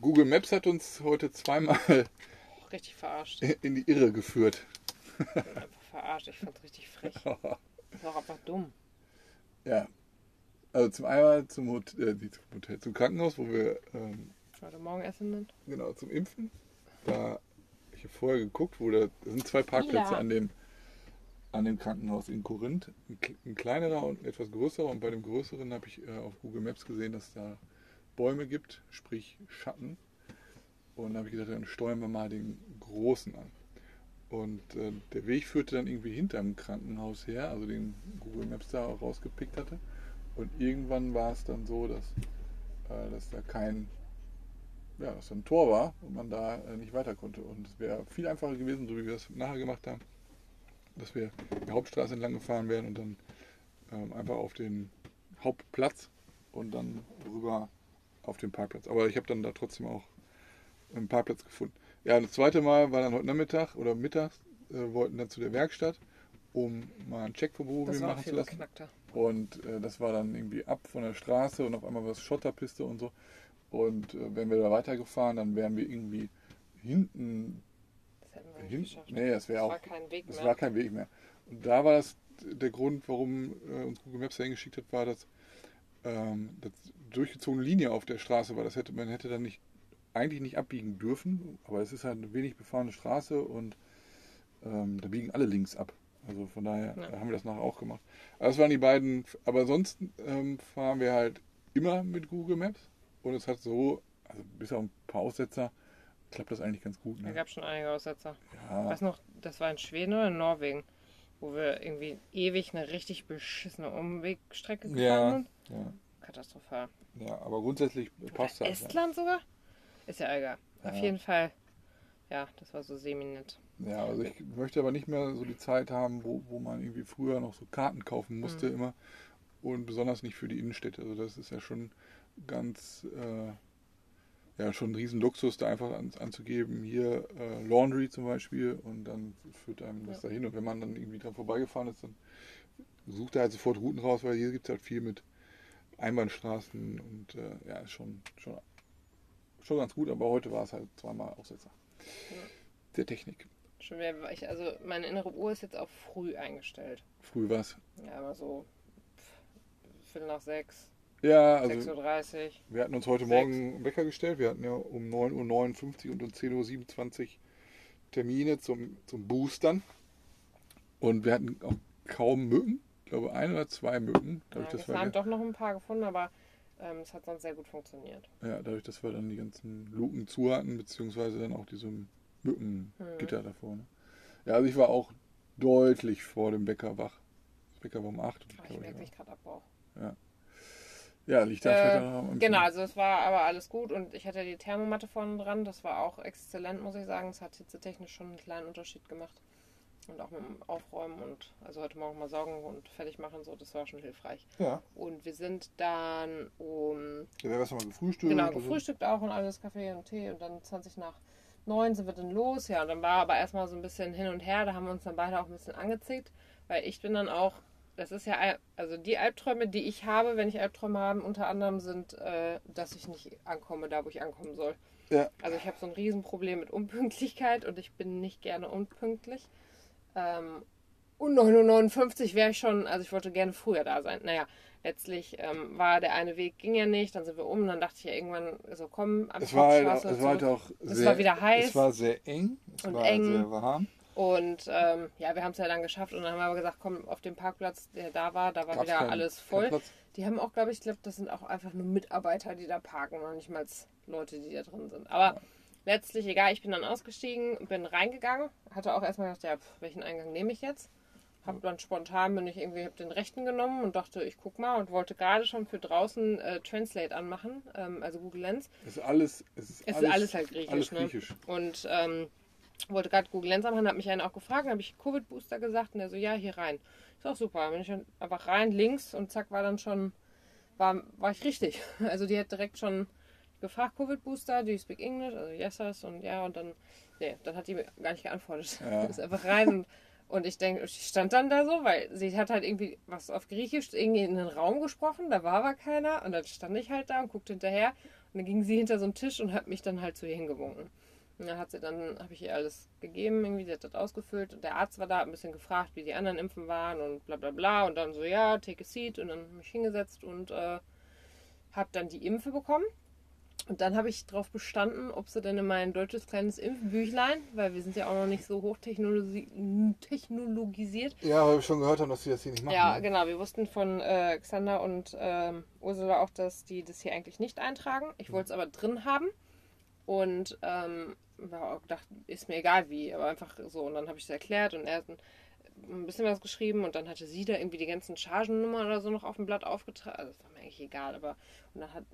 Google Maps hat uns heute zweimal Richtig verarscht. in die Irre geführt. Einfach verarscht. Ich fand's richtig frech. Das auch einfach dumm. Ja. Also zum einmal zum Hotel, äh, zum Hotel, zum Krankenhaus, wo wir ähm, Heute Morgen essen sind. genau zum Impfen. Da ich habe vorher geguckt, wo da, da sind zwei Parkplätze Ja. an dem an dem Krankenhaus in Korinth, ein, kle- ein kleinerer und etwas größerer. Und bei dem größeren habe ich äh, auf Google Maps gesehen, dass da Bäume gibt, sprich Schatten. Und da habe ich gedacht, dann steuern wir mal den großen an. Und äh, der Weg führte dann irgendwie hinterm Krankenhaus her, also den Google Maps da rausgepickt hatte. Und irgendwann war es dann so, dass, äh, dass da kein, ja, dass da ein Tor war und man da äh, nicht weiter konnte. Und es wäre viel einfacher gewesen, so wie wir es nachher gemacht haben, dass wir die Hauptstraße entlang gefahren wären und dann ähm, einfach auf den Hauptplatz und dann rüber auf den Parkplatz. Aber ich habe dann da trotzdem auch einen Parkplatz gefunden. Ja, das zweite Mal war dann heute Nachmittag oder mittags, äh, wollten dann zu der Werkstatt, um mal einen Check war auch machen zu lassen. beknackter. Und äh, das war dann irgendwie ab von der Straße und auf einmal war es Schotterpiste und so. Und äh, wenn wir da weitergefahren, dann wären wir irgendwie hinten. Wir nicht Hin, geschafft. nee, das wäre auch. war kein Weg Das mehr. war kein Weg mehr. Und da war das der Grund, warum äh, uns Google Maps dahin geschickt hat, war, dass ähm, das durchgezogene Linie auf der Straße war. Das hätte man hätte dann nicht eigentlich nicht abbiegen dürfen, aber es ist halt eine wenig befahrene Straße und ähm, da biegen alle links ab. Also von daher Ja. haben wir das nachher auch gemacht. Aber das waren die beiden. Aber ansonsten ähm, fahren wir halt immer mit Google Maps und es hat so, also bis auf ein paar Aussetzer, klappt das eigentlich ganz gut. Da Ne? gab schon einige Aussetzer. Ich Ja, weiß noch, das war in Schweden oder in Norwegen, wo wir irgendwie ewig eine richtig beschissene Umwegstrecke gefahren ja, sind. ja, Katastrophal. ja, aber grundsätzlich passt Oder das. Ja. Estland sogar? Ist ja egal. Auf Ja. jeden Fall, ja, das war so semi-nett. Ja, also ich möchte aber nicht mehr so die Zeit haben, wo, wo man irgendwie früher noch so Karten kaufen musste Mhm. immer und besonders nicht für die Innenstädte. Also das ist ja schon ganz, äh, ja schon ein Riesenluxus, da einfach an, anzugeben, hier äh, Laundry zum Beispiel und dann führt einem das Ja. dahin und wenn man dann irgendwie dran vorbeigefahren ist, dann sucht er halt sofort Routen raus, weil hier gibt es halt viel mit Einbahnstraßen und äh, ja, ist schon, schon, schon ganz gut, aber heute war es halt zweimal Aussetzer. Ja. Der Technik. Schon wieder, weil ich, also meine innere Uhr ist jetzt auf früh eingestellt. Früh war es. Ja, aber so Viertel nach sechs, Ja, 6.30 also Uhr. wir hatten uns heute sechs. Morgen einen Wecker gestellt. Wir hatten ja um 9.59 Uhr und um 10.27 Uhr Termine zum, zum Boostern. Und wir hatten auch kaum Mücken. Ich glaube, ein oder zwei Mücken. Ja, Dadurch, dass, gestern wir, haben doch noch ein paar gefunden, aber ähm, es hat sonst sehr gut funktioniert. ja, dadurch, dass wir dann die ganzen Luken zu hatten, beziehungsweise dann auch diese Mückengitter Mhm. davor. Ne? Ja, also ich war auch deutlich vor dem Wecker wach. Das Wecker war um 8. Ach, ich glaube merke ich, mich gerade Abbau. ja, liegt da Äh, Genau, also es war aber alles gut und ich hatte die Thermomatte vorne dran. Das war auch exzellent, muss ich sagen. Es hat hitzetechnisch schon einen kleinen Unterschied gemacht. Und auch mit dem Aufräumen und also heute Morgen mal saugen und fertig machen, so, das war schon hilfreich. Ja, Und wir sind dann um ja wir haben erstmal gefrühstückt. Genau, gefrühstückt auch und alles, Kaffee und Tee und dann 20 nach 9 sind wir dann los. Ja, und dann war aber erstmal so ein bisschen hin und her, da haben wir uns dann beide auch ein bisschen angezickt, weil ich bin dann auch, das ist ja, Al- also die Albträume, die ich habe, wenn ich Albträume habe, unter anderem sind, äh, dass ich nicht ankomme, da wo ich ankommen soll. Ja. Also ich habe so ein Riesenproblem mit Unpünktlichkeit und ich bin nicht gerne unpünktlich. Ähm, und 9.59 Uhr wäre ich schon, also ich wollte gerne früher da sein. Naja, letztlich ähm, war der eine Weg, ging ja nicht, dann sind wir um, dann dachte ich ja irgendwann, so komm, am Es war, halt, es war halt auch Es sehr, war wieder heiß. Es war sehr eng. Es Und war eng. sehr warm. Und ähm, ja, wir haben es ja dann geschafft und dann haben wir aber gesagt, komm, auf dem Parkplatz, der da war, da war Gab's wieder keinen- alles voll. Die haben auch, glaube ich, glaube, das sind auch einfach nur Mitarbeiter, die da parken, noch nicht mal Leute, die da drin sind. Aber letztlich egal, ich bin dann ausgestiegen, bin reingegangen, hatte auch erstmal gedacht, ja, pf, welchen Eingang nehme ich jetzt? Hab dann spontan bin ich irgendwie hab den rechten genommen und dachte, ich guck mal und wollte gerade schon für draußen äh, Translate anmachen, ähm, also Google Lens. Es ist alles, es ist Es alles, ist alles halt griechisch, alles ne? griechisch. Und ähm, wollte gerade Google Lens anmachen, hat mich einen auch gefragt, habe ich Covid-Booster gesagt und der so, ja, hier rein. Ist auch super. Bin ich einfach rein, links und zack, war dann schon, war, war ich richtig. Also die hat direkt schon gefragt, Covid-Booster, do you speak English? Also yes, yes und ja, und dann, nee, dann hat die mir gar nicht geantwortet. Ja. Ist einfach rein und, Und ich denke, ich stand dann da so, weil sie hat halt irgendwie was auf Griechisch irgendwie in den Raum gesprochen, da war aber keiner. Und dann stand ich halt da und guckte hinterher. Und dann ging sie hinter so einen Tisch und hat mich dann halt zu ihr hingewunken. Und dann hat sie dann, habe ich ihr alles gegeben, irgendwie, sie hat das ausgefüllt. Und der Arzt war da, hat ein bisschen gefragt, wie die anderen Impfen waren und bla bla bla. Und dann so, ja, take a seat. Und dann mich hingesetzt und äh, habe dann die Impfe bekommen. Und dann habe ich darauf bestanden, ob sie denn in mein deutsches kleines Impfbüchlein, weil wir sind ja auch noch nicht so hochtechnologisiert. Ja, weil wir schon gehört haben, dass sie das hier nicht machen. Ja, ne? genau. Wir wussten von äh, Xander und ähm, Ursula auch, dass die das hier eigentlich nicht eintragen. Ich wollte es aber drin haben. Und ähm, war auch gedacht, ist mir egal wie, aber einfach so. Und dann habe ich es erklärt und er hat ein, bisschen was geschrieben und dann hatte sie da irgendwie die ganzen Chargennummern oder so noch auf dem Blatt aufgetragen. Also das war mir eigentlich egal, aber und dann hat-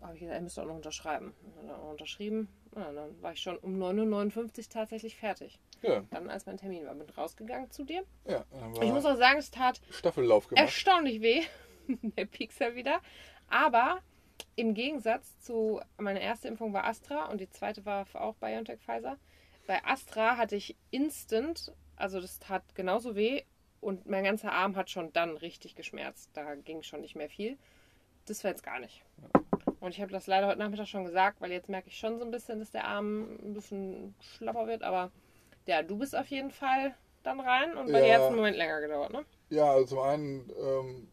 habe ich gesagt, er müsste auch noch unterschreiben. Und dann auch unterschrieben. Ja, dann war ich schon um 9.59 Uhr tatsächlich fertig. Ja, Dann, als mein Termin war, bin rausgegangen zu dir. ja. Ich muss auch sagen, es tat Staffellauf gemacht. erstaunlich weh. Der Piekser wieder. Aber im Gegensatz zu meine erste Impfung war Astra und die zweite war auch BioNTech Pfizer. Bei Astra hatte ich instant, also das tat genauso weh und mein ganzer Arm hat schon dann richtig geschmerzt. Da ging schon nicht mehr viel. Das war jetzt gar nicht. Und ich habe das leider heute Nachmittag schon gesagt, weil jetzt merke ich schon so ein bisschen, dass der Arm ein bisschen schlapper wird. Aber ja, du bist auf jeden Fall dann rein und bei dir Ja. hat es einen Moment länger gedauert, ne? Ja, also zum einen, ähm,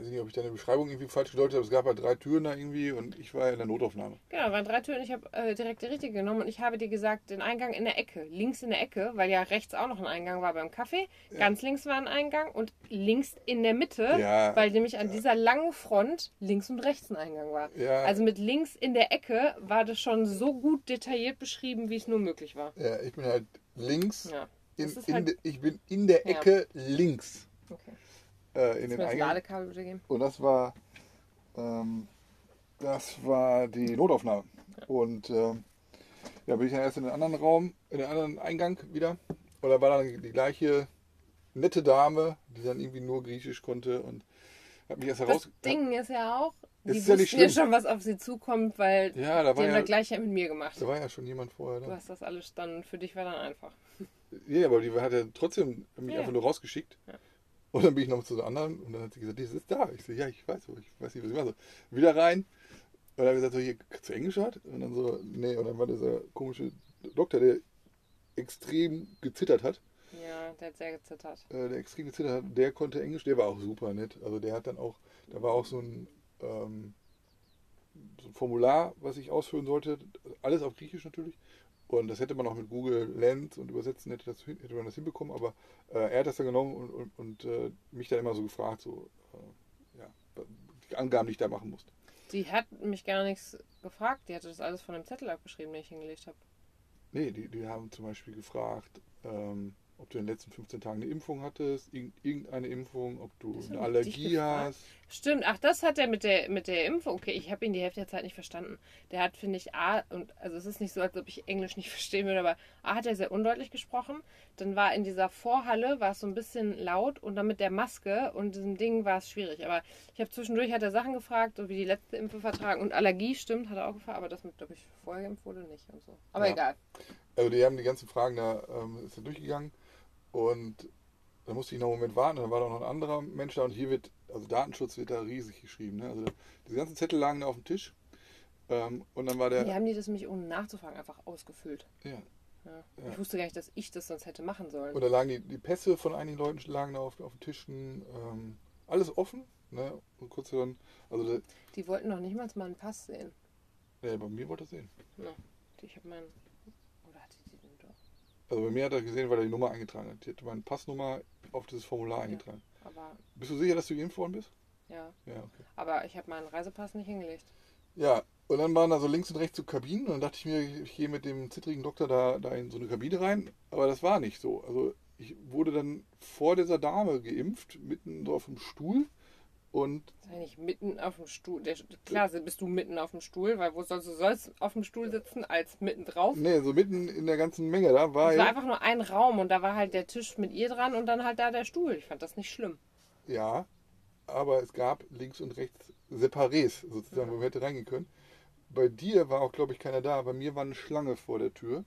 weiß ich nicht, ob ich deine Beschreibung irgendwie falsch gedeutet habe. Es gab halt drei Türen da irgendwie und ich war in der Notaufnahme. Genau, waren drei Türen. Ich habe äh, direkt die richtige genommen und ich habe dir gesagt, den Eingang in der Ecke, links in der Ecke, weil ja rechts auch noch ein Eingang war beim Kaffee. Ganz links war ein Eingang und links in der Mitte, Ja. weil nämlich an dieser langen Front links und rechts ein Eingang war. Ja. Also mit links in der Ecke war das schon so gut detailliert beschrieben, wie es nur möglich war. Ja, ich bin halt links. Ja. In, Das ist in halt- de, ich bin in der Ja. Ecke links Okay. Äh, in Kannst den du das Eingang. Ladekabel bitte geben? Und das war, ähm, das war die Notaufnahme. Und ähm, ja, bin ich dann erst in den anderen Raum, in den anderen Eingang wieder. Und da war dann die gleiche nette Dame, die dann irgendwie nur Griechisch konnte und hat mich erst Das heraus. Ding ist ja auch, die Ist ja wussten ja schlimm. schon, was auf sie zukommt, weil Ja, da die war haben ja, das gleiche mit mir gemacht. da war ja schon jemand vorher Du da. hast das alles dann, für dich war dann einfach. Ja, aber die hat ja trotzdem mich Ja. einfach nur rausgeschickt. Ja. Und dann bin ich noch zu der anderen und dann hat sie gesagt, die ist da. Ich so, ja, ich weiß, ich weiß nicht, was ich mache. Wieder rein. Und dann habe ich gesagt, so, hier, du Englisch hat? Und dann so, nee. Und dann war dieser komische Doktor, der extrem gezittert hat. Ja, der hat sehr gezittert. Äh, der extrem gezittert hat, der konnte Englisch, der war auch super nett. Also der hat dann auch, da war auch so ein, ähm, so ein Formular, was ich ausfüllen sollte. Alles auf Griechisch natürlich. Und das hätte man auch mit Google Lens und Übersetzen hätte, das, hätte man das hinbekommen. Aber äh, er hat das dann genommen und, und, und äh, mich dann immer so gefragt, so, äh, ja, die Angaben, die ich da machen musste. Die hat mich gar nichts gefragt. Die hatte das alles von dem Zettel abgeschrieben, den ich hingelegt habe. Nee, die, die haben zum Beispiel gefragt, ähm, ob du in den letzten 15 Tagen eine Impfung hattest, irgend- irgendeine Impfung, ob du eine Allergie hast. Stimmt, ach, das hat er mit der, mit der Impfung. Okay, ich habe ihn die Hälfte der Zeit nicht verstanden. Der hat, finde ich, A, und also es ist nicht so, als ob ich Englisch nicht verstehen würde, aber A hat er sehr undeutlich gesprochen. Dann war in dieser Vorhalle, war es so ein bisschen laut und dann mit der Maske und diesem Ding war es schwierig. Aber ich habe zwischendurch, hat er Sachen gefragt, so wie die letzte Impfe vertragen und Allergie, stimmt, hat er auch gefragt, aber das mit, glaube ich, vorher geimpft wurde nicht und so. Aber Ja. egal. Also die haben die ganzen Fragen da, ähm, ist da durchgegangen und da musste ich noch einen Moment warten, dann war da noch ein anderer Mensch da und hier wird, also Datenschutz wird da riesig geschrieben. Ne? Also diese ganzen Zettel lagen da auf dem Tisch ähm, und dann war der, Die haben die das nämlich ohne nachzufragen einfach ausgefüllt. ja, Ja. Ja. Ich wusste gar nicht, dass ich das sonst hätte machen sollen. und da lagen die, die Pässe von einigen Leuten lagen da auf, auf den Tischen, ähm, alles offen. Ne? Und kurz dann, also Die wollten noch nicht mal einen Pass sehen. ja, bei mir wollte er sehen. Na, ich habe meinen. Oder hatte die den doch? Also bei mir hat er gesehen, weil er die Nummer eingetragen hat. Die hatte meine Passnummer auf dieses Formular eingetragen. Aber Bist du sicher, dass du geimpft worden bist? ja. Ja, okay. Aber ich habe meinen Reisepass nicht hingelegt. Ja, und dann waren da so links und rechts so Kabinen und dann dachte ich mir, ich gehe mit dem zittrigen Doktor da, da in so eine Kabine rein. Aber das war nicht so. Also ich wurde dann vor dieser Dame geimpft, mitten so auf dem Stuhl. Und Sei nicht mitten auf dem Stuhl. Der, klar bist du mitten auf dem Stuhl, weil wo sollst du sollst auf dem Stuhl sitzen als mitten drauf? nee, so mitten in der ganzen Menge da war Es war einfach nur ein Raum und da war halt der Tisch mit ihr dran und dann halt da der Stuhl. Ich fand das nicht schlimm. ja, aber es gab links und rechts Separés sozusagen, wo wir hätte reingehen können. Bei dir war auch, glaube ich, keiner da. Bei mir war eine Schlange vor der Tür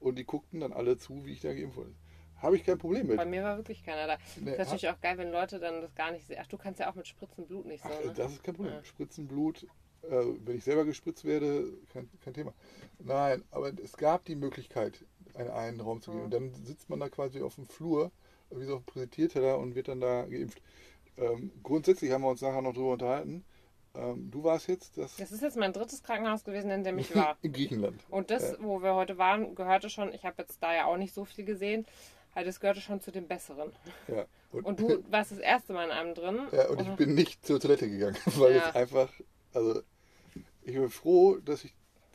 und die guckten dann alle zu, wie ich da geimpft wurde. Habe ich kein Problem mit. Bei mir war wirklich keiner da. Nee, ist natürlich auch geil, wenn Leute dann das gar nicht sehen. Ach, du kannst ja auch mit Spritzen Blut nicht so, Ach, ne? das ist kein Problem. Ja. Spritzenblut, äh, wenn ich selber gespritzt werde, kein, kein Thema. Nein, aber es gab die Möglichkeit, in einen Raum zu gehen. Mhm. Und dann sitzt man da quasi auf dem Flur, wie so auf dem Präsentierteller und wird dann da geimpft. Ähm, grundsätzlich haben wir uns nachher noch drüber unterhalten. Ähm, du warst jetzt das Das ist jetzt mein drittes Krankenhaus gewesen, in dem ich war. in Griechenland. Und das, Ja. wo wir heute waren, gehörte schon, ich habe jetzt da ja auch nicht so viel gesehen, halt, das gehörte schon zu den besseren. Ja. Und du warst das erste Mal in einem drin. Ja, und ich bin nicht zur Toilette gegangen, weil Ja. es einfach, also ich bin froh, dass ich,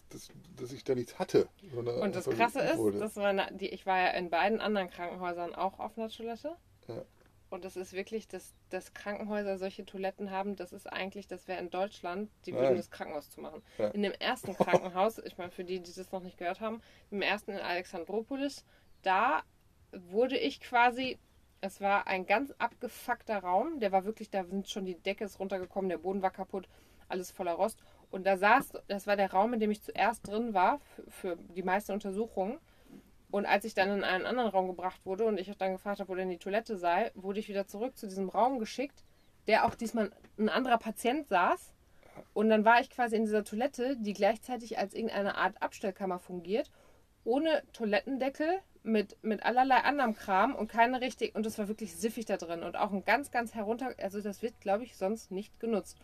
dass, dass ich da nichts hatte. Und das Krasse ist, dass meine, die, ich war ja in beiden anderen Krankenhäusern auch auf einer Toilette. Ja. Und das ist wirklich, dass, dass Krankenhäuser solche Toiletten haben, das ist eigentlich, das wäre in Deutschland, die Nein. würden das Krankenhaus zu machen. Ja. In dem ersten Krankenhaus, ich meine, für die, die das noch nicht gehört haben, im ersten in Alexandropolis, da wurde ich quasi, es war ein ganz abgefuckter Raum, der war wirklich, da sind schon die Decke ist runtergekommen, der Boden war kaputt, alles voller Rost. Und da saß, das war der Raum, in dem ich zuerst drin war, für, die meisten Untersuchungen. Und als ich dann in einen anderen Raum gebracht wurde und ich dann gefragt habe, wo denn die Toilette sei, wurde ich wieder zurück zu diesem Raum geschickt, der auch diesmal ein anderer Patient saß. Und dann war ich quasi in dieser Toilette, die gleichzeitig als irgendeine Art Abstellkammer fungiert, ohne Toilettendeckel, mit, mit allerlei anderem Kram und keine richtig, und das war wirklich siffig da drin und auch ein ganz, ganz herunter, also das wird, glaube ich, sonst nicht genutzt.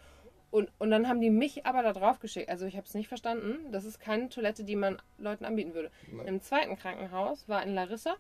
Und, und dann haben die mich aber da drauf geschickt. Also ich habe es nicht verstanden. Das ist keine Toilette, die man Leuten anbieten würde. Nein. Im zweiten Krankenhaus war in Larissa.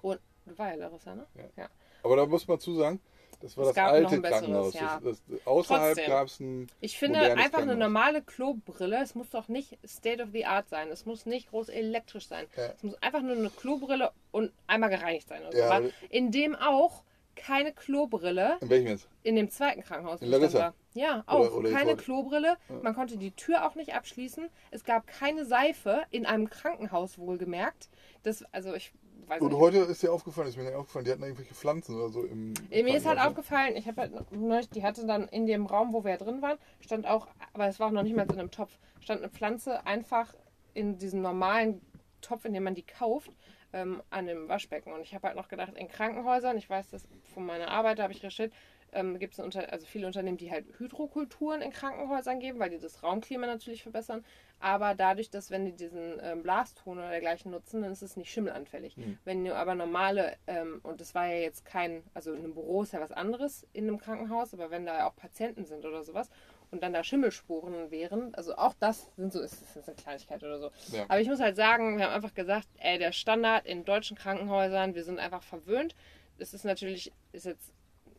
Und war ja Larissa, ne? Ja. Aber da muss man zu sagen, das war Es das gab noch alte ein besseres, Krankenhaus. ja. Das, das, außerhalb gab es ein. Ich finde einfach eine normale Klobrille. Es muss doch nicht State of the Art sein. Es muss nicht groß elektrisch sein. Ja. Es muss einfach nur eine Klobrille und einmal gereinigt sein. Oder Ja, so. In dem auch keine Klobrille In welchem jetzt? in dem zweiten Krankenhaus. In Larissa? Ja, auch. Oder- oder keine? Klobrille. Man konnte die Tür auch nicht abschließen. Es gab keine Seife in einem Krankenhaus wohlgemerkt. Das, also ich weiß Und nicht. heute ist dir aufgefallen, ist mir nicht aufgefallen, die hatten irgendwelche Pflanzen oder so im. Mir ist halt ne? aufgefallen, ich habe halt neulich, die hatte dann in dem Raum, wo wir ja drin waren, stand auch, aber es war auch noch nicht mal in einem Topf, stand eine Pflanze einfach in diesem normalen Topf, in dem man die kauft, ähm, an dem Waschbecken. Und ich habe halt noch gedacht, in Krankenhäusern, ich weiß das von meiner Arbeit, da habe ich recherchiert, ähm, gibt es also viele Unternehmen, die halt Hydrokulturen in Krankenhäusern geben, weil die das Raumklima natürlich verbessern. Aber dadurch, dass wenn die diesen ähm, Blaston oder dergleichen nutzen, dann ist es nicht schimmelanfällig. Hm. Wenn du aber normale, ähm, und das war ja jetzt kein, also in einem Büro ist ja was anderes in einem Krankenhaus, aber wenn da ja auch Patienten sind oder sowas und dann da Schimmelspuren wären, also auch das sind so, ist, ist eine Kleinigkeit oder so. Ja. Aber ich muss halt sagen, wir haben einfach gesagt, ey, der Standard in deutschen Krankenhäusern, wir sind einfach verwöhnt. Es ist natürlich, ist jetzt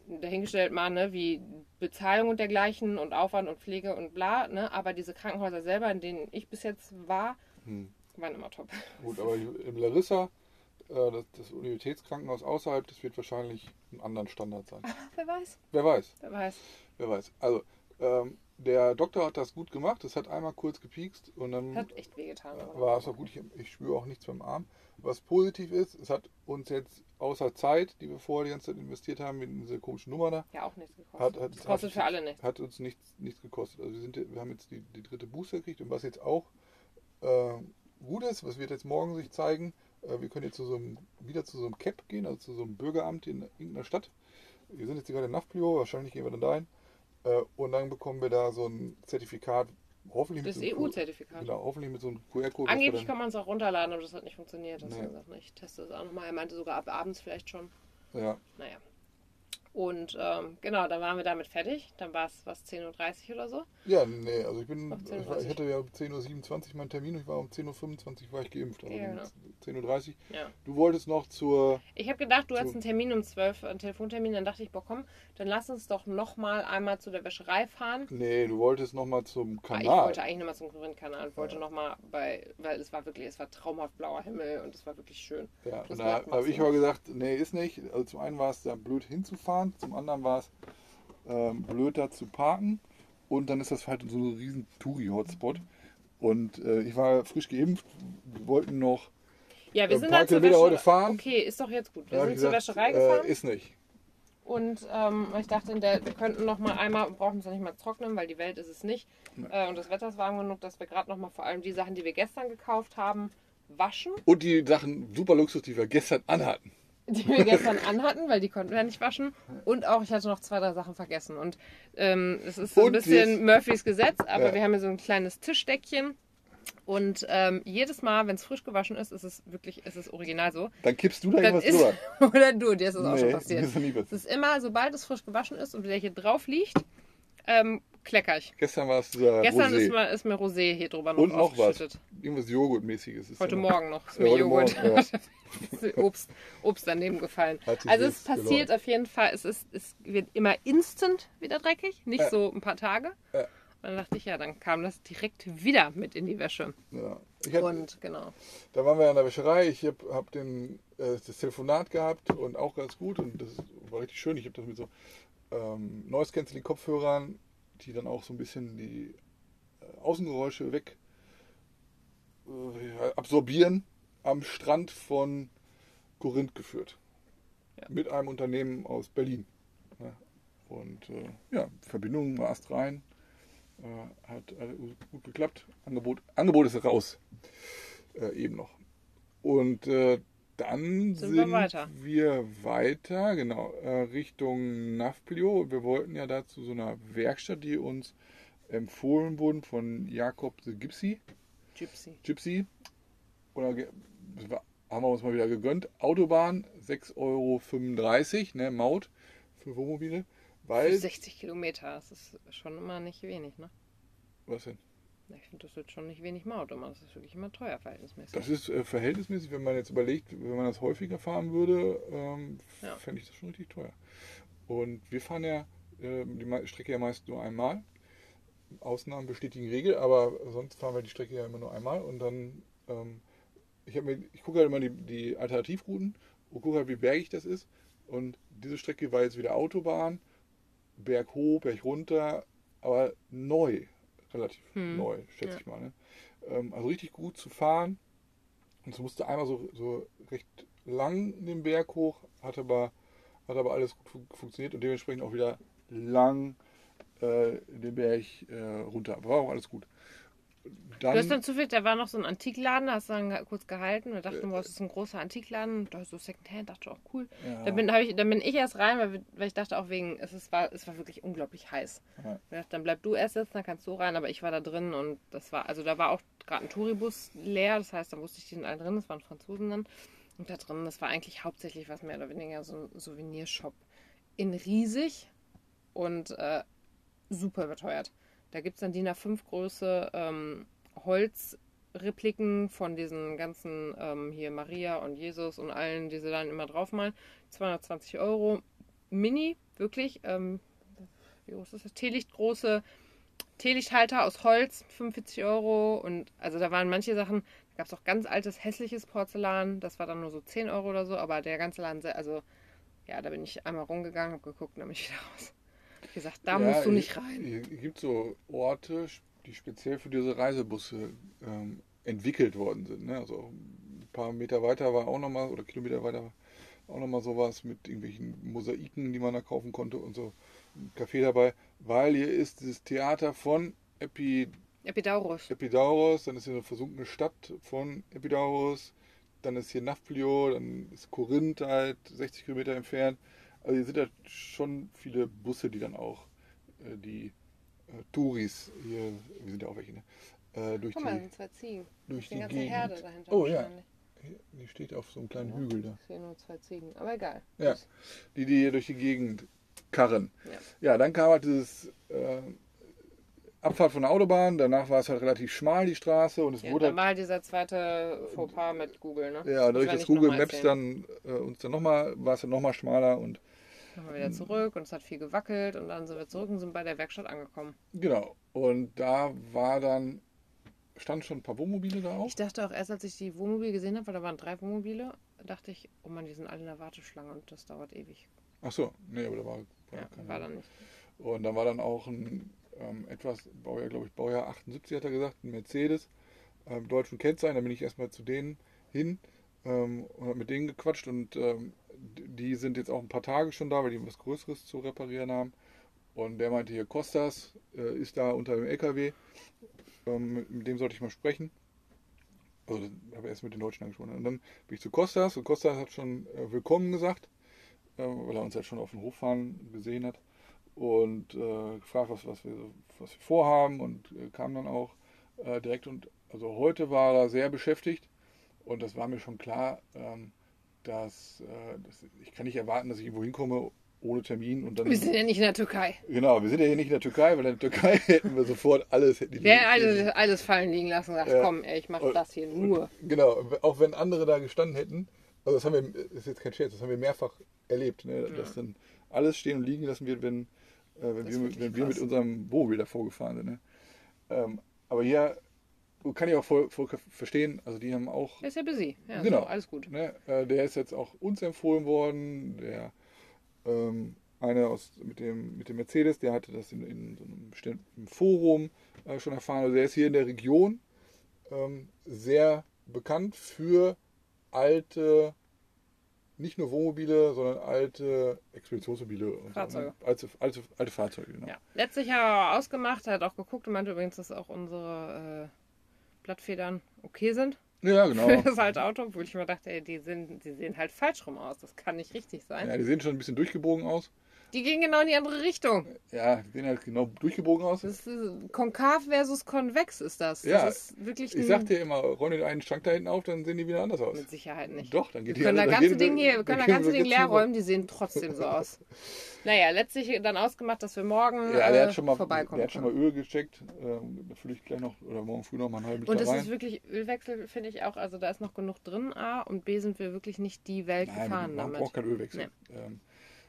dahingestellt mal, ne, wie Bezahlung und dergleichen und Aufwand und Pflege und bla, ne, aber diese Krankenhäuser selber, in denen ich bis jetzt war, Hm. waren immer top. Gut, aber im Larissa, äh, das, das Universitätskrankenhaus außerhalb, das wird wahrscheinlich ein anderen Standard sein. Wer weiß, Wer weiß, wer weiß. wer weiß. Also, ähm, der Doktor hat das gut gemacht. Es hat einmal kurz gepiekst und dann Hat echt wehgetan. war es auch gut. Ich, ich spüre auch nichts beim Arm. Was positiv ist, es hat uns jetzt außer Zeit, die wir vorher die ganze Zeit investiert haben, in diese komischen Nummer da, Ja, auch nichts gekostet. Hat- hat- das kostet hat- für alle nichts. hat uns nichts, nichts gekostet. Also wir, sind, wir haben jetzt die, die dritte Booster gekriegt und was jetzt auch äh, gut ist, was wird jetzt morgen sich zeigen, äh, wir können jetzt zu so einem, wieder zu so einem CAP gehen, also zu so einem Bürgeramt in irgendeiner Stadt. Wir sind jetzt gerade in Nafplio, wahrscheinlich gehen wir dann dahin. Äh, und dann bekommen wir da so ein Zertifikat, hoffentlich Das so einem EU-Zertifikat. Genau, hoffentlich mit so einem QR-Code. Angeblich kann man es auch runterladen, aber das hat nicht funktioniert. Das Nee. nee. gesagt, ich teste das auch nochmal. Er meinte sogar ab abends vielleicht schon. Ja, Naja. Und ähm, genau, dann waren wir damit fertig. Dann war es was 10.30 Uhr oder so. Ja, nee, also ich bin, ich, war, 10.30 ich hatte ja um 10.27 Uhr meinen Termin, ich war um 10.25 Uhr war ich geimpft. Also Ja, um genau. 10.30 Uhr. Ja. Du wolltest noch zur, Ich habe gedacht, du hast einen Termin um 12 Uhr, einen Telefontermin. Dann dachte ich, boah, komm, dann lass uns doch nochmal einmal zu der Wäscherei fahren. nee, du wolltest noch mal zum Ich Kanal. wollte eigentlich nochmal zum Grünkanal und wollte Ja. nochmal bei, weil es war wirklich, es war traumhaft blauer Himmel und es war wirklich schön. Ja, Das und da habe ich aber gesagt, nee, ist nicht. Also zum einen war es da blöd hinzufahren, zum anderen war es ähm, blöd da zu parken und dann ist das halt so ein riesen Touri-Hotspot. Und äh, ich war frisch geimpft, wir wollten noch, Ja, wir Ein sind paar dann zur Kilometer heute fahren. Okay, ist doch jetzt gut. Wir sind ich zur gesagt, Wäscherei gefahren. äh, ist nicht. Und ähm, ich dachte, der, wir könnten noch mal einmal, brauchen es ja nicht mal trocknen, weil die Welt ist es nicht. Äh, und das Wetter ist warm genug, dass wir gerade noch mal vor allem die Sachen, die wir gestern gekauft haben, waschen, Und die Sachen super Luxus, die wir gestern anhatten. Die wir gestern anhatten, weil die konnten wir nicht waschen. Und auch, ich hatte noch zwei, drei Sachen vergessen. Und ähm, es ist so ein Und bisschen Murphys Gesetz, aber Ja. wir haben hier so ein kleines Tischdeckchen. Und ähm, jedes Mal, wenn es frisch gewaschen ist, ist es wirklich, ist es original so. Dann kippst du da Dann irgendwas ist, drüber. oder du, dir ist es auch schon Nee, passiert. ist Es ist immer, sobald es frisch gewaschen ist und wieder hier drauf liegt, ähm, klecker ich. Gestern war es dieser Gestern Rosé. ist mir, ist mir Rosé hier drüber noch Und noch was. Irgendwas Joghurtmäßiges. ist Heute noch. Morgen noch ist Ja, mir heute Joghurt. Morgen, ja. Obst, Obst daneben gefallen. Also es passiert gelohnt. auf jeden Fall, es, ist, es wird immer instant wieder dreckig, nicht Ja. so ein paar Tage. Ja. Und dann dachte ich, ja, dann kam das direkt wieder mit in die Wäsche. Ja. Ich hatte, Und genau. da waren wir an der Wäscherei. Ich habe hab den, äh, das Telefonat gehabt und auch ganz gut. Und das war richtig schön. Ich habe das mit so ähm, Noise Canceling Kopfhörern, die dann auch so ein bisschen die äh, Außengeräusche weg äh, absorbieren, am Strand von Korinth geführt. Ja. Mit einem Unternehmen aus Berlin. Und äh, ja, Verbindung war erst rein. Äh, hat gut geklappt. Angebot, Angebot ist raus. Äh, eben noch. Und äh, dann Sind sind, wir weiter. wir weiter, genau, äh, Richtung Nafplio. Wir wollten ja da zu so einer Werkstatt, die uns empfohlen wurden von Jakob the Gypsy. Gypsy. Gypsy. Oder haben wir uns mal wieder gegönnt. Autobahn 6,35 Euro, ne, Maut für Wohnmobile. Für Weil. 60 Kilometer, das ist schon immer nicht wenig, ne? Was denn? Ich finde, das wird schon nicht wenig Maut immer. Das ist wirklich immer teuer verhältnismäßig. Das ist äh, verhältnismäßig, wenn man jetzt überlegt, wenn man das häufiger fahren würde, ähm, Ja. fände ich das schon richtig teuer. Und wir fahren ja äh, die Strecke ja meist nur einmal. Ausnahmen bestätigen Regel, aber sonst fahren wir die Strecke ja immer nur einmal. Und dann, ähm, ich, mir, ich gucke halt immer die, die Alternativrouten und gucke halt, wie bergig das ist. Und diese Strecke war jetzt wieder Autobahn, Berg hoch, Berg runter, aber neu, relativ Hm. neu, schätze Ja. ich mal. Ne? Ähm, also richtig gut zu fahren. Und es musste einmal so, so recht lang den Berg hoch, hat aber, hat aber alles gut fu- funktioniert und dementsprechend auch wieder lang äh, den Berg äh, runter. Aber war auch alles gut. Du hast Dann, dann zufällig, da war noch so ein Antikladen, da hast du dann kurz gehalten und dachte, boah, das ist ein großer Antikladen. Und da so Secondhand, dachte auch cool. ja, Da bin, ich, dann bin ich erst rein, weil, weil ich dachte auch wegen, es, ist, war, es war wirklich unglaublich heiß. Ja. Ich dachte, dann bleib du erst sitzen, dann kannst du rein, aber ich war da drin und das war, also da war auch gerade ein Touribus leer, das heißt, da wusste ich, die sind alle drin, das waren Franzosen dann. Und da drin, das war eigentlich hauptsächlich was mehr oder weniger so ein Souvenirshop in riesig und äh, super überteuert. Da gibt es dann DIN A5 Größe ähm, Holzrepliken von diesen ganzen ähm, hier Maria und Jesus und allen, die sie dann immer draufmalen. 220 Euro. Mini, wirklich. Ähm, wie groß ist das? Teelichtgroße Teelichthalter aus Holz, 45 Euro. Und also da waren manche Sachen, da gab es auch ganz altes, hässliches Porzellan. Das war dann nur so 10 Euro oder so, aber der ganze Laden, also ja, da bin ich einmal rumgegangen, habe geguckt und dann bin wieder raus. Hab gesagt, da Ja, musst du nicht rein. Es gibt so Orte, die speziell für diese Reisebusse ähm, entwickelt worden sind. Ne? Also ein paar Meter weiter war auch nochmal, oder Kilometer weiter auch nochmal sowas mit irgendwelchen Mosaiken, die man da kaufen konnte und so ein Café dabei, weil hier ist dieses Theater von Epi, Epidaurus. Epidaurus, dann ist hier eine versunkene Stadt von Epidaurus, dann ist hier Nafplio, dann ist Korinth halt 60 Kilometer entfernt. Also hier sind halt schon viele Busse, die dann auch äh, die äh, Touris, hier, wir sind ja auch welche, ne? Äh, durch Guck mal, die, sind zwei Ziegen. durch Die die ganze Gegend. Herde dahinter. Oh, ja. Hier, die steht auf so einem kleinen Ja. Hügel da. Ich sehe nur zwei Ziegen. Aber egal. Ja. Die, die hier durch die Gegend karren. Ja. Ja, dann kam halt dieses äh, Abfahrt von der Autobahn, danach war es halt relativ schmal, die Straße, und es Ja, wurde dann halt halt dieser zweite Fauxpas mit Google, ne? Ja, durch das nicht Google Maps erzählen. dann äh, uns dann nochmal, war es dann nochmal schmaler und Nochmal wieder zurück und es hat viel gewackelt und dann sind wir zurück und sind bei der Werkstatt angekommen. genau. Und da war dann, standen schon ein paar Wohnmobile da auch. Ich dachte auch erst, als ich die Wohnmobile gesehen habe, weil da waren drei Wohnmobile, dachte ich, oh Mann, die sind alle in der Warteschlange und das dauert ewig. Ach so, nee, aber da war, war Ja, war dann nicht. Und dann war dann auch ein ähm, etwas, Baujahr, glaube ich, Baujahr 78 hat er gesagt, ein Mercedes, ähm, deutschen Kennzeichen. Da bin ich erstmal zu denen hin ähm, und habe mit denen gequatscht und ähm, die sind jetzt auch ein paar Tage schon da, weil die was Größeres zu reparieren haben. Und der meinte hier, Kostas äh, ist da unter dem LKW. Ähm, mit, dem sollte ich mal sprechen. Also habe erst mit den Deutschen angesprochen. Und dann bin ich zu Costas und Costas hat schon äh, willkommen gesagt, äh, weil er uns ja schon auf dem Hof fahren gesehen hat und äh, gefragt, was, was, wir, was wir vorhaben und äh, kam dann auch äh, direkt und also heute war er sehr beschäftigt und das war mir schon klar, ähm, dass, äh, dass ich kann nicht erwarten, dass ich irgendwo hinkomme ohne Termin und dann. Wir sind ja nicht in der Türkei. Genau, wir sind ja hier nicht in der Türkei, weil in der Türkei hätten wir sofort alles. Hätten Wer alles, alles fallen liegen lassen und sagt, Ja. komm, ey, ich mach Und- das hier nur. Genau, auch wenn andere da gestanden hätten, also das haben wir, das ist jetzt kein Scherz, das haben wir mehrfach erlebt, ne, dass dann alles stehen und liegen gelassen wird, wenn, äh, wenn, wir, wenn wir mit unserem Wohnmobil davor gefahren sind. Ne. Ähm, aber hier kann ich auch voll, voll verstehen, also die haben auch Der ist ja busy. Ja, Genau. so, alles gut. Ne, äh, der ist jetzt auch uns empfohlen worden. Der ähm, einer aus mit dem mit dem Mercedes, der hatte das in, in so einem bestimmten Forum äh, schon erfahren. Also der ist hier in der Region ähm, sehr bekannt für alte, nicht nur Wohnmobile, sondern alte Expeditionsmobile und Fahrzeuge. So, ne? alte, alte, alte Fahrzeuge. Genau. Ja. Letztlich hat er ausgemacht, er hat auch geguckt und meinte übrigens, dass auch unsere äh, Blattfedern okay sind ja, genau. für das alte Auto, obwohl ich mir dachte, ey, die, sind, die sehen halt falsch rum aus. Das kann nicht richtig sein. Ja, die sehen schon ein bisschen durchgebogen aus. Die gehen genau in die andere Richtung. Ja, die sehen halt genau durchgebogen aus. Das ist konkav versus konvex ist das. Das Ja, ist wirklich Ich sag dir immer, räum dir einen Schrank da hinten auf, dann sehen die wieder anders aus. mit Sicherheit nicht. Doch, dann geht Wir können die das dann ganze geht- Ding hier, wir können das gehen ganze wir Ding leer räumen, die sehen trotzdem so aus. Naja, letztlich dann ausgemacht, dass wir morgen Ja, der äh, hat schon mal, vorbeikommen der hat schon mal können. Öl gecheckt. Ähm, da fülle ich gleich noch, oder morgen früh noch mal einen halben Liter Und es rein. ist wirklich, Ölwechsel finde ich auch, also da ist noch genug drin, A, und B sind wir wirklich nicht die Welt Nein, gefahren man damit. braucht keinen Ölwechsel. Ähm,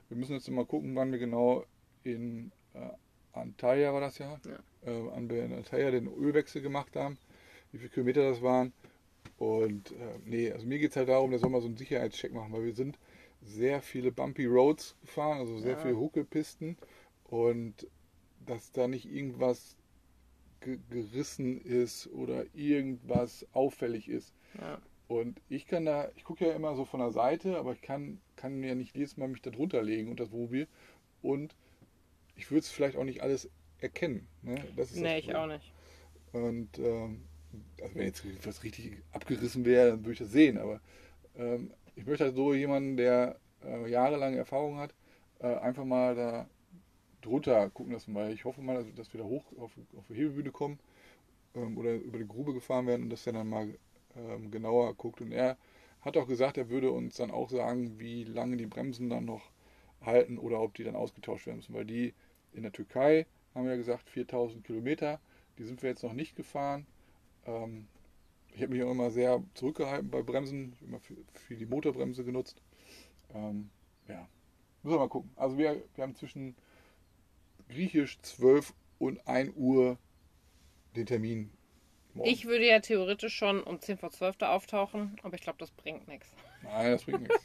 wir müssen jetzt mal gucken, wann wir genau in äh, Antalya war das ja, Ja. Äh, an in Antalya den Ölwechsel gemacht haben, wie viele Kilometer das waren. Und äh, nee, also mir geht es halt darum, da soll man so einen Sicherheitscheck machen, weil wir sind sehr viele Bumpy Roads gefahren, also sehr Ja. viele Huckelpisten und dass da nicht irgendwas ge gerissen ist oder irgendwas auffällig ist. Ja. Und ich kann da, ich gucke ja immer so von der Seite, aber ich kann, kann ja nicht jedes Mal mich da drunter legen und das Wohnmobil. Und ich würde es vielleicht auch nicht alles erkennen. Ne? Das ist Nee, das ich auch nicht. Und ähm, also wenn jetzt was richtig abgerissen wäre, dann würde ich das sehen. Aber ähm, ich möchte halt so jemanden, der äh, jahrelange Erfahrung hat, äh, einfach mal da drunter gucken lassen, weil ich hoffe mal, dass wir da hoch auf, auf die Hebebühne kommen ähm, oder über die Grube gefahren werden und dass er dann mal ähm, genauer guckt. Und er hat auch gesagt, er würde uns dann auch sagen, wie lange die Bremsen dann noch halten oder ob die dann ausgetauscht werden müssen, weil die in der Türkei haben wir ja gesagt 4000 Kilometer, die sind wir jetzt noch nicht gefahren. Ähm, ich habe mich auch immer sehr zurückgehalten bei Bremsen, immer viel die Motorbremse genutzt. Ähm, ja, müssen wir mal gucken. Also wir, wir haben zwischen griechisch 12 und 1 Uhr den Termin. Morgen. Ich würde ja theoretisch schon um 10 vor 12 da auftauchen, aber ich glaube, das bringt nichts. Nein, das bringt nichts.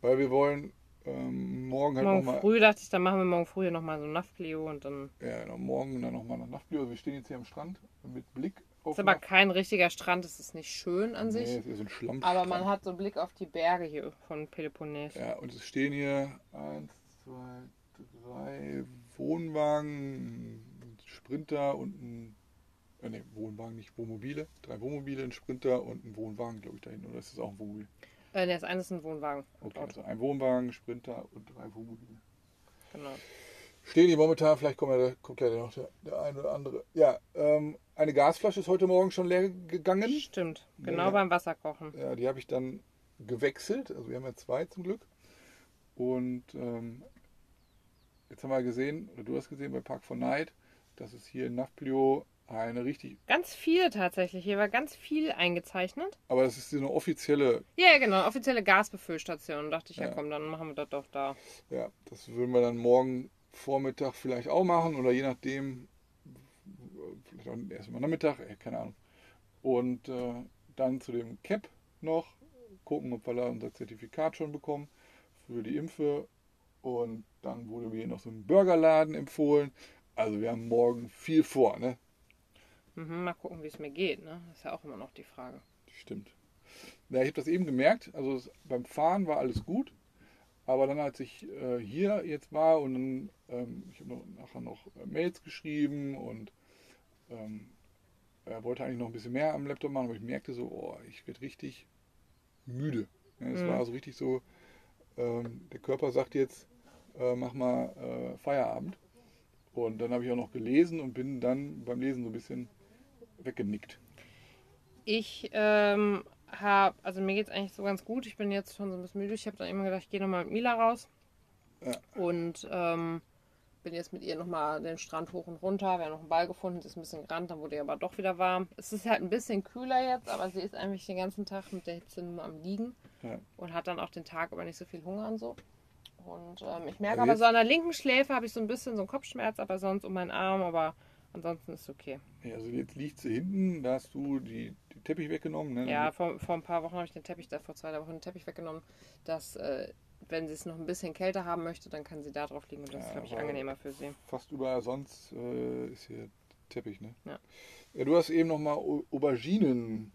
Weil wir wollen ähm, morgen halt Morgen nochmal. früh dachte ich, dann machen wir morgen früh nochmal so ein Nafplio und dann. Ja, genau, morgen dann nochmal nach Nachtbier. Also wir stehen jetzt hier am Strand mit Blick auf. ist aber Nacht- kein richtiger Strand, es ist nicht schön an Nee, sich. ist eher so ein Schlamm. Aber man hat so einen Blick auf die Berge hier von Peloponnes. Ja, und es stehen hier eins, zwei, drei Wohnwagen, ein Sprinter und ein. Äh, ne, Wohnwagen, nicht Wohnmobile. Drei Wohnmobile, ein Sprinter und ein Wohnwagen, glaube ich, da hinten. Oder ist das auch ein Wohnmobil? Äh, das eine ist ein Wohnwagen. Okay, also ein Wohnwagen, Sprinter und drei Wohnmobile. Genau. Stehen die momentan, vielleicht kommt ja, kommt ja noch der, der eine oder andere. Ja, ähm, eine Gasflasche ist heute Morgen schon leer gegangen. Stimmt. Genau Ja. beim Wasserkochen. Ja, die habe ich dann gewechselt. Also wir haben ja zwei zum Glück. Und ähm, jetzt haben wir gesehen, oder du hast gesehen bei Park for Night, dass es hier in Nafplio eine richtig, Ganz viel tatsächlich. Hier war ganz viel eingezeichnet. aber das ist so eine offizielle, Ja, genau. Offizielle Gasbefüllstation. Dachte ich, ja. Ja. komm, dann machen wir das doch da. ja, das würden wir dann morgen Vormittag vielleicht auch machen oder je nachdem, vielleicht auch erstmal Nachmittag, äh, keine Ahnung. Und äh, dann zu dem Cap noch gucken, ob wir da unser Zertifikat schon bekommen für die Impfe. Und dann wurde mir noch so ein Burgerladen empfohlen. Also wir haben morgen viel vor, ne? Mhm, mal gucken, wie es mir geht. Ne? Das ist ja auch immer noch die Frage. Stimmt. Ja, ich habe das eben gemerkt. Also es, beim Fahren war alles gut. Aber dann, als ich äh, hier jetzt war und dann, ähm, ich habe nachher noch äh, Mails geschrieben und ähm, äh, wollte eigentlich noch ein bisschen mehr am Laptop machen, aber ich merkte so, oh, ich werde richtig müde. Ja, es Mhm. war so richtig so, ähm, der Körper sagt jetzt, äh, mach mal äh, Feierabend. Und dann habe ich auch noch gelesen und bin dann beim Lesen so ein bisschen weggenickt. Ich ähm, habe, also mir geht es eigentlich so ganz gut. Ich bin jetzt schon so ein bisschen müde. Ich habe dann immer gedacht, ich gehe nochmal mit Mila raus. Ja. Und ähm, bin jetzt mit ihr nochmal den Strand hoch und runter. Wir haben noch einen Ball gefunden, sie ist ein bisschen gerannt, dann wurde ihr aber doch wieder warm. Es ist halt ein bisschen kühler jetzt, aber sie ist eigentlich den ganzen Tag mit der Hitze nur am Liegen Ja. und hat dann auch den Tag aber nicht so viel Hunger und so. Und ähm, ich merke Also aber so an der linken Schläfe habe ich so ein bisschen so einen Kopfschmerz, aber sonst um meinen Arm, aber ansonsten ist es okay. Ja, also jetzt liegt sie hinten, da hast du die, die Teppich weggenommen. Ne? Ja, vor, vor ein paar Wochen habe ich den Teppich, da vor zwei Wochen den Teppich weggenommen, dass äh, wenn sie es noch ein bisschen kälter haben möchte, dann kann sie da drauf liegen und das Ja, ist, glaube ich, angenehmer für sie. Fast überall sonst äh, ist hier Teppich, ne? Ja. ja du hast eben nochmal Auberginen,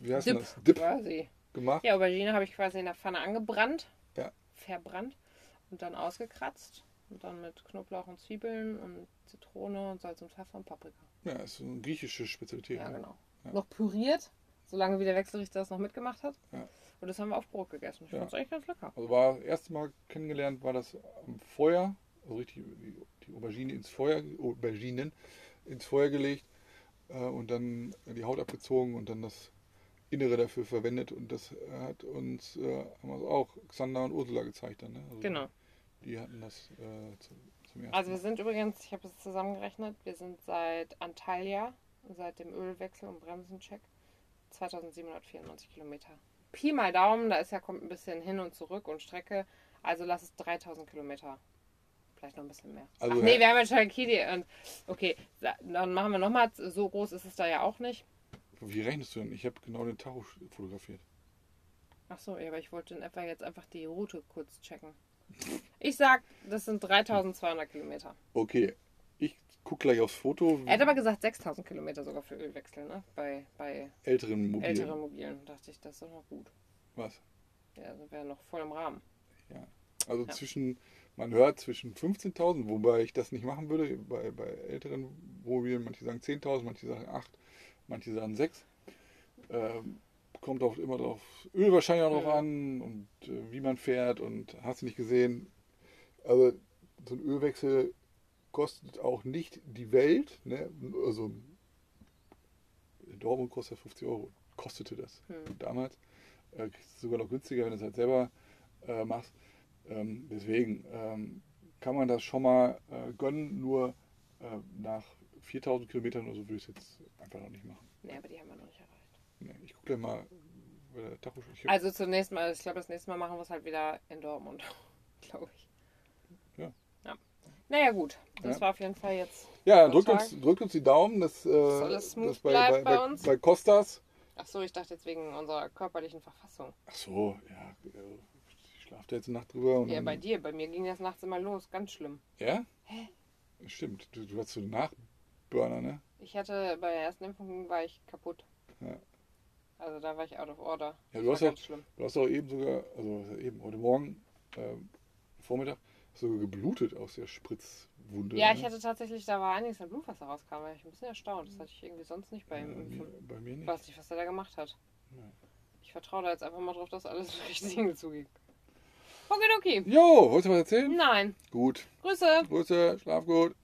wie heißt Dip das? Dip quasi. gemacht. Ja, Aubergine habe ich quasi in der Pfanne angebrannt, Ja. verbrannt und dann ausgekratzt und dann mit Knoblauch und Zwiebeln und Zitrone und Salz und Pfeffer und Paprika. Ja, ist so eine griechische Spezialität. Ja, ne? genau. Ja. Noch püriert, solange wie der Wechselrichter das noch mitgemacht hat. Ja. Und das haben wir auf Brot gegessen. Ich Ja. fand es eigentlich ganz lecker. Also war das erste Mal kennengelernt, war das am Feuer, also richtig die, die Aubergine ins Feuer, Auberginen ins Feuer gelegt äh, und dann die Haut abgezogen und dann das Innere dafür verwendet und das hat uns äh, haben uns auch Xander und Ursula gezeigt dann. Ne? Also Genau. Die hatten das äh, zum, zum ersten Also wir sind übrigens, ich habe es zusammengerechnet, wir sind seit Antalya, seit dem Ölwechsel und Bremsencheck, 2794 Kilometer. Pi mal Daumen, da ist ja kommt ein bisschen hin und zurück und Strecke, also lass es 3000 Kilometer. Vielleicht noch ein bisschen mehr. Also, Ach nee, wir haben ja Chalkidi und okay, dann machen wir nochmal, so groß ist es da ja auch nicht. Wie rechnest du denn? Ich habe genau den Tacho fotografiert. Ach so, ja, aber ich wollte in etwa jetzt einfach die Route kurz checken. Ich sag, das sind 3200 Kilometer. Okay, ich gucke gleich aufs Foto. Er hat aber gesagt 6000 Kilometer sogar für Ölwechsel, ne? Bei, bei älteren Mobilen. älteren Mobilen. Dachte ich, das ist doch noch gut. Was? Ja, sind wir ja noch voll im Rahmen. Also Ja. zwischen, man hört zwischen 15.000, wobei ich das nicht machen würde, bei, bei älteren Mobilen, manche sagen 10.000, manche sagen 8, manche sagen 6. Ähm, kommt auch immer drauf, Öl wahrscheinlich auch drauf Ja. an und äh, wie man fährt und hast du nicht gesehen. Also so ein Ölwechsel kostet auch nicht die Welt, ne? also in Dortmund kostet 50 Euro, kostete das Hm. damals. Äh, sogar noch günstiger, wenn du es halt selber äh, machst. Ähm, deswegen ähm, kann man das schon mal äh, gönnen, nur äh, nach 4000 Kilometern oder so würde ich es jetzt einfach noch nicht machen. Nee, aber die haben wir noch nicht. Nee, ich gucke mal Also zunächst mal, ich glaube, das nächste Mal machen wir es halt wieder in Dortmund. glaube ich. Ja. ja. Naja, gut. Das Ja. war auf jeden Fall jetzt. ja, drückt Tag. uns, drückt uns die Daumen, dass, äh, smooth dass bei, bei, bei uns. bei Costas. Ach so, ich dachte jetzt wegen unserer körperlichen Verfassung. Ach so, ja, äh, ich schlafe da jetzt eine Nacht drüber. Und Ja, bei dir. Bei mir ging das nachts immer los. Ganz schlimm. Ja? Hä? Stimmt, du, du hast so einen Nachburner, ne? Ich hatte bei der ersten Impfung war ich kaputt. Ja. Also da war ich out of order. Ja, du hast auch-. Du hast auch eben sogar, also eben heute Morgen, ähm, Vormittag, sogar geblutet aus der Spritzwunde. Ja, ne? ich hatte tatsächlich, da war einiges an Blutwasser rauskam. War ich ein bisschen erstaunt. Das hatte ich irgendwie sonst nicht bei, mir, Impfen. bei mir Ich nicht. weiß nicht, was er da gemacht hat. Ja. Ich vertraue da jetzt einfach mal drauf, dass alles richtig hingezogen Okay, okay. Jo, wolltest du was erzählen? Nein. Gut. Grüße. Grüße, schlaf gut.